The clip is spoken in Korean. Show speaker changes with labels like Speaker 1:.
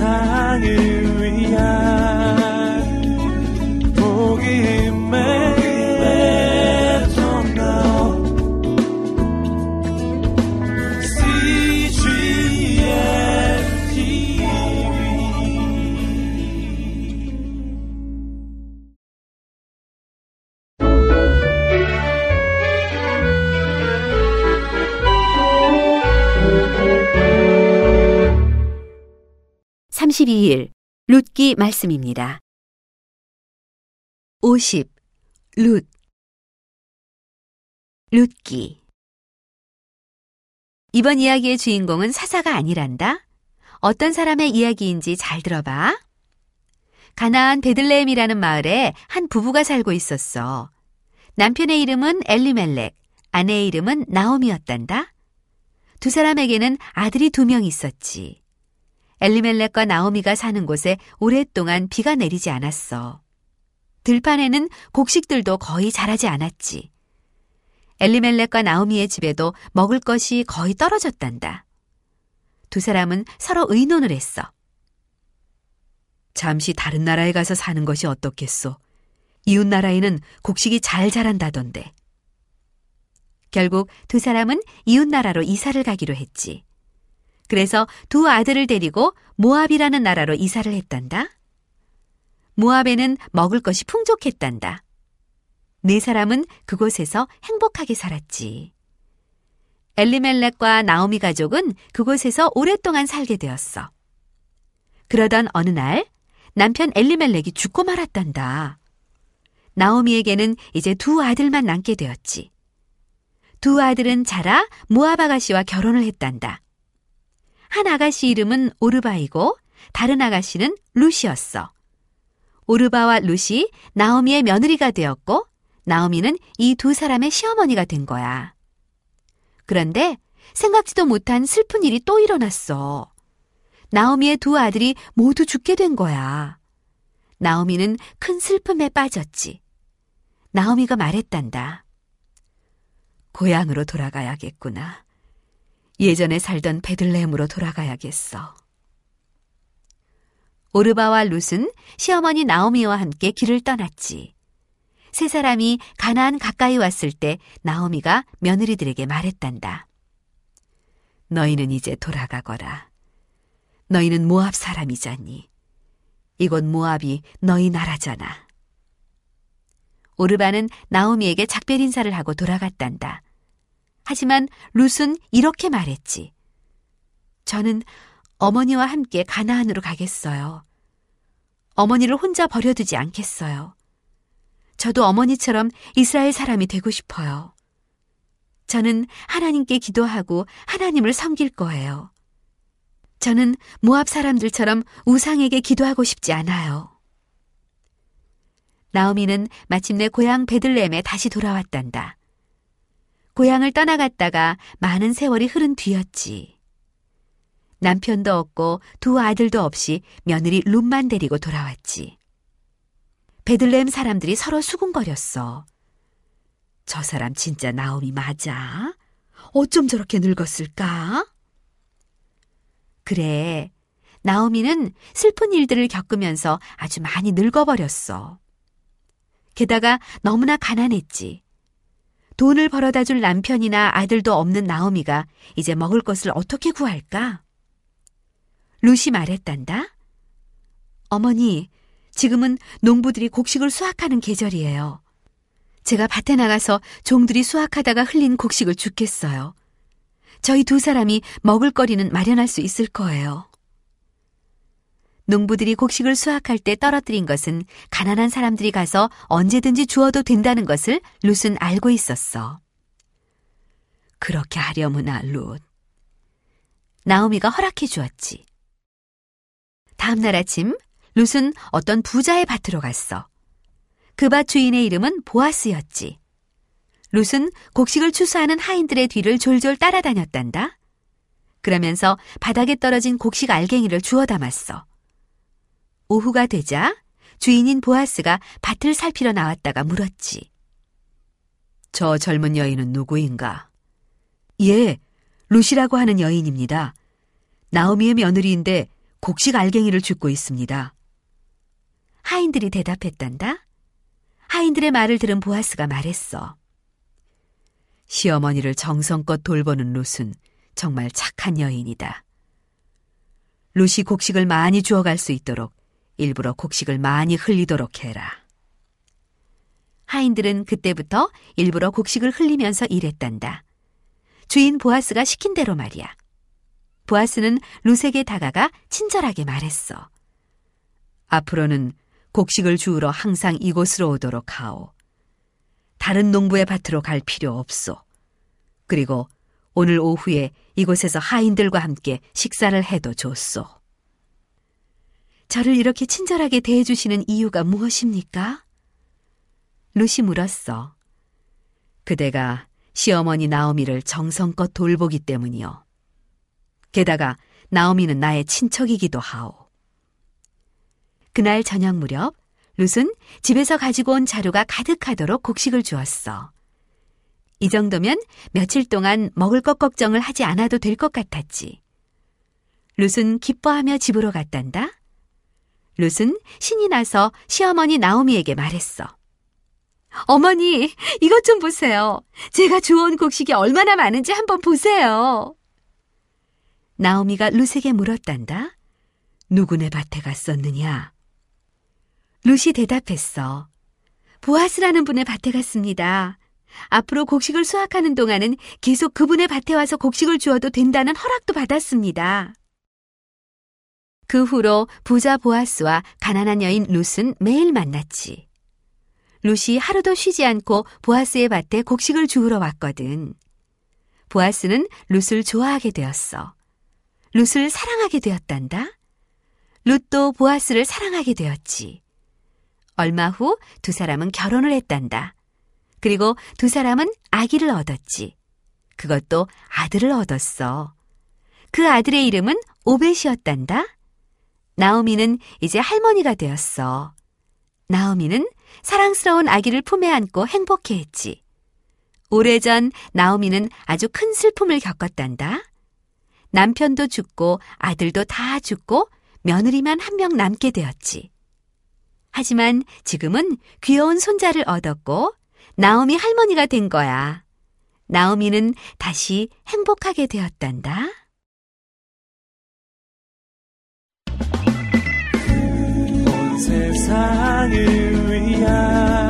Speaker 1: 세상을
Speaker 2: (32일) 룻기 말씀입니다. 50. 룻 룻기 이번 이야기의 주인공은 사사가 아니란다. 어떤 사람의 이야기인지 잘 들어봐. 가나안 베들레헴이라는 마을에 한 부부가 살고 있었어. 남편의 이름은 엘리멜렉, 아내의 이름은 나오미였단다. 두 사람에게는 아들이 두 명 있었지. 엘리멜렉과 나오미가 사는 곳에 오랫동안 비가 내리지 않았어. 들판에는 곡식들도 거의 자라지 않았지. 엘리멜렉과 나오미의 집에도 먹을 것이 거의 떨어졌단다. 두 사람은 서로 의논을 했어. 잠시 다른 나라에 가서 사는 것이 어떻겠소? 이웃 나라에는 곡식이 잘 자란다던데. 결국 두 사람은 이웃 나라로 이사를 가기로 했지. 그래서 두 아들을 데리고 모압이라는 나라로 이사를 했단다. 모압에는 먹을 것이 풍족했단다. 네 사람은 그곳에서 행복하게 살았지. 엘리멜렉과 나오미 가족은 그곳에서 오랫동안 살게 되었어. 그러던 어느 날 남편 엘리멜렉이 죽고 말았단다. 나오미에게는 이제 두 아들만 남게 되었지. 두 아들은 자라 모압 아가씨와 결혼을 했단다. 한 아가씨 이름은 오르바이고 다른 아가씨는 루시였어. 오르바와 루시 나오미의 며느리가 되었고 나오미는 이 두 사람의 시어머니가 된 거야. 그런데 생각지도 못한 슬픈 일이 또 일어났어. 나오미의 두 아들이 모두 죽게 된 거야. 나오미는 큰 슬픔에 빠졌지. 나오미가 말했단다. 고향으로 돌아가야겠구나. 예전에 살던 베들레헴으로 돌아가야겠어. 오르바와 룻은 시어머니 나오미와 함께 길을 떠났지. 세 사람이 가나안 가까이 왔을 때 나오미가 며느리들에게 말했단다. 너희는 이제 돌아가거라. 너희는 모압 사람이잖니. 이곳 모압이 너희 나라잖아. 오르바는 나오미에게 작별 인사를 하고 돌아갔단다. 하지만 룻은 이렇게 말했지. 저는 어머니와 함께 가나안으로 가겠어요. 어머니를 혼자 버려두지 않겠어요. 저도 어머니처럼 이스라엘 사람이 되고 싶어요. 저는 하나님께 기도하고 하나님을 섬길 거예요. 저는 모압 사람들처럼 우상에게 기도하고 싶지 않아요. 나오미는 마침내 고향 베들레헴에 다시 돌아왔단다. 고향을 떠나갔다가 많은 세월이 흐른 뒤였지. 남편도 없고 두 아들도 없이 며느리 룸만 데리고 돌아왔지. 베들레헴 사람들이 서로 수군거렸어. 저 사람 진짜 나오미 맞아? 어쩜 저렇게 늙었을까? 그래. 나오미는 슬픈 일들을 겪으면서 아주 많이 늙어버렸어. 게다가 너무나 가난했지. 돈을 벌어다 줄 남편이나 아들도 없는 나오미가 이제 먹을 것을 어떻게 구할까? 루시 말했단다. 어머니, 지금은 농부들이 곡식을 수확하는 계절이에요. 제가 밭에 나가서 종들이 수확하다가 흘린 곡식을 줍겠어요. 저희 두 사람이 먹을 거리는 마련할 수 있을 거예요. 농부들이 곡식을 수확할 때 떨어뜨린 것은 가난한 사람들이 가서 언제든지 주어도 된다는 것을 룻은 알고 있었어. 그렇게 하려무나, 룻. 나오미가 허락해 주었지. 다음 날 아침, 룻은 어떤 부자의 밭으로 갔어. 그 밭 주인의 이름은 보아스였지. 룻은 곡식을 추수하는 하인들의 뒤를 졸졸 따라다녔단다. 그러면서 바닥에 떨어진 곡식 알갱이를 주워 담았어. 오후가 되자 주인인 보아스가 밭을 살피러 나왔다가 물었지. 저 젊은 여인은 누구인가? 예, 루시라고 하는 여인입니다. 나오미의 며느리인데 곡식 알갱이를 줍고 있습니다. 하인들이 대답했단다. 하인들의 말을 들은 보아스가 말했어. 시어머니를 정성껏 돌보는 룻은 정말 착한 여인이다. 룻이 곡식을 많이 주워갈 수 있도록 일부러 곡식을 많이 흘리도록 해라. 하인들은 그때부터 일부러 곡식을 흘리면서 일했단다. 주인 보아스가 시킨 대로 말이야. 보아스는 룻에게 다가가 친절하게 말했어. 앞으로는 곡식을 주우러 항상 이곳으로 오도록 하오. 다른 농부의 밭으로 갈 필요 없소. 그리고 오늘 오후에 이곳에서 하인들과 함께 식사를 해도 좋소. 저를 이렇게 친절하게 대해주시는 이유가 무엇입니까? 루시 물었어. 그대가 시어머니 나오미를 정성껏 돌보기 때문이요. 게다가 나오미는 나의 친척이기도 하오. 그날 저녁 무렵 룻은 집에서 가지고 온 자루가 가득하도록 곡식을 주었어. 이 정도면 며칠 동안 먹을 것 걱정을 하지 않아도 될 것 같았지. 룻은 기뻐하며 집으로 갔단다. 룻은 신이 나서 시어머니 나오미에게 말했어. 어머니, 이것 좀 보세요. 제가 주워온 곡식이 얼마나 많은지 한번 보세요. 나오미가 룻에게 물었단다. 누구네 밭에 갔었느냐? 룻이 대답했어. 보아스라는 분의 밭에 갔습니다. 앞으로 곡식을 수확하는 동안은 계속 그분의 밭에 와서 곡식을 주어도 된다는 허락도 받았습니다. 그 후로 부자 보아스와 가난한 여인 룻은 매일 만났지. 룻이 하루도 쉬지 않고 보아스의 밭에 곡식을 주우러 왔거든. 보아스는 룻을 좋아하게 되었어. 룻을 사랑하게 되었단다. 룻도 보아스를 사랑하게 되었지. 얼마 후 두 사람은 결혼을 했단다. 그리고 두 사람은 아기를 얻었지. 그것도 아들을 얻었어. 그 아들의 이름은 오벳이었단다. 나오미는 이제 할머니가 되었어. 나오미는 사랑스러운 아기를 품에 안고 행복해했지. 오래전 나오미는 아주 큰 슬픔을 겪었단다. 남편도 죽고 아들도 다 죽고 며느리만 한 명 남게 되었지. 하지만 지금은 귀여운 손자를 얻었고 나오미 할머니가 된 거야. 나오미는 다시 행복하게 되었단다.
Speaker 1: 세상을 위한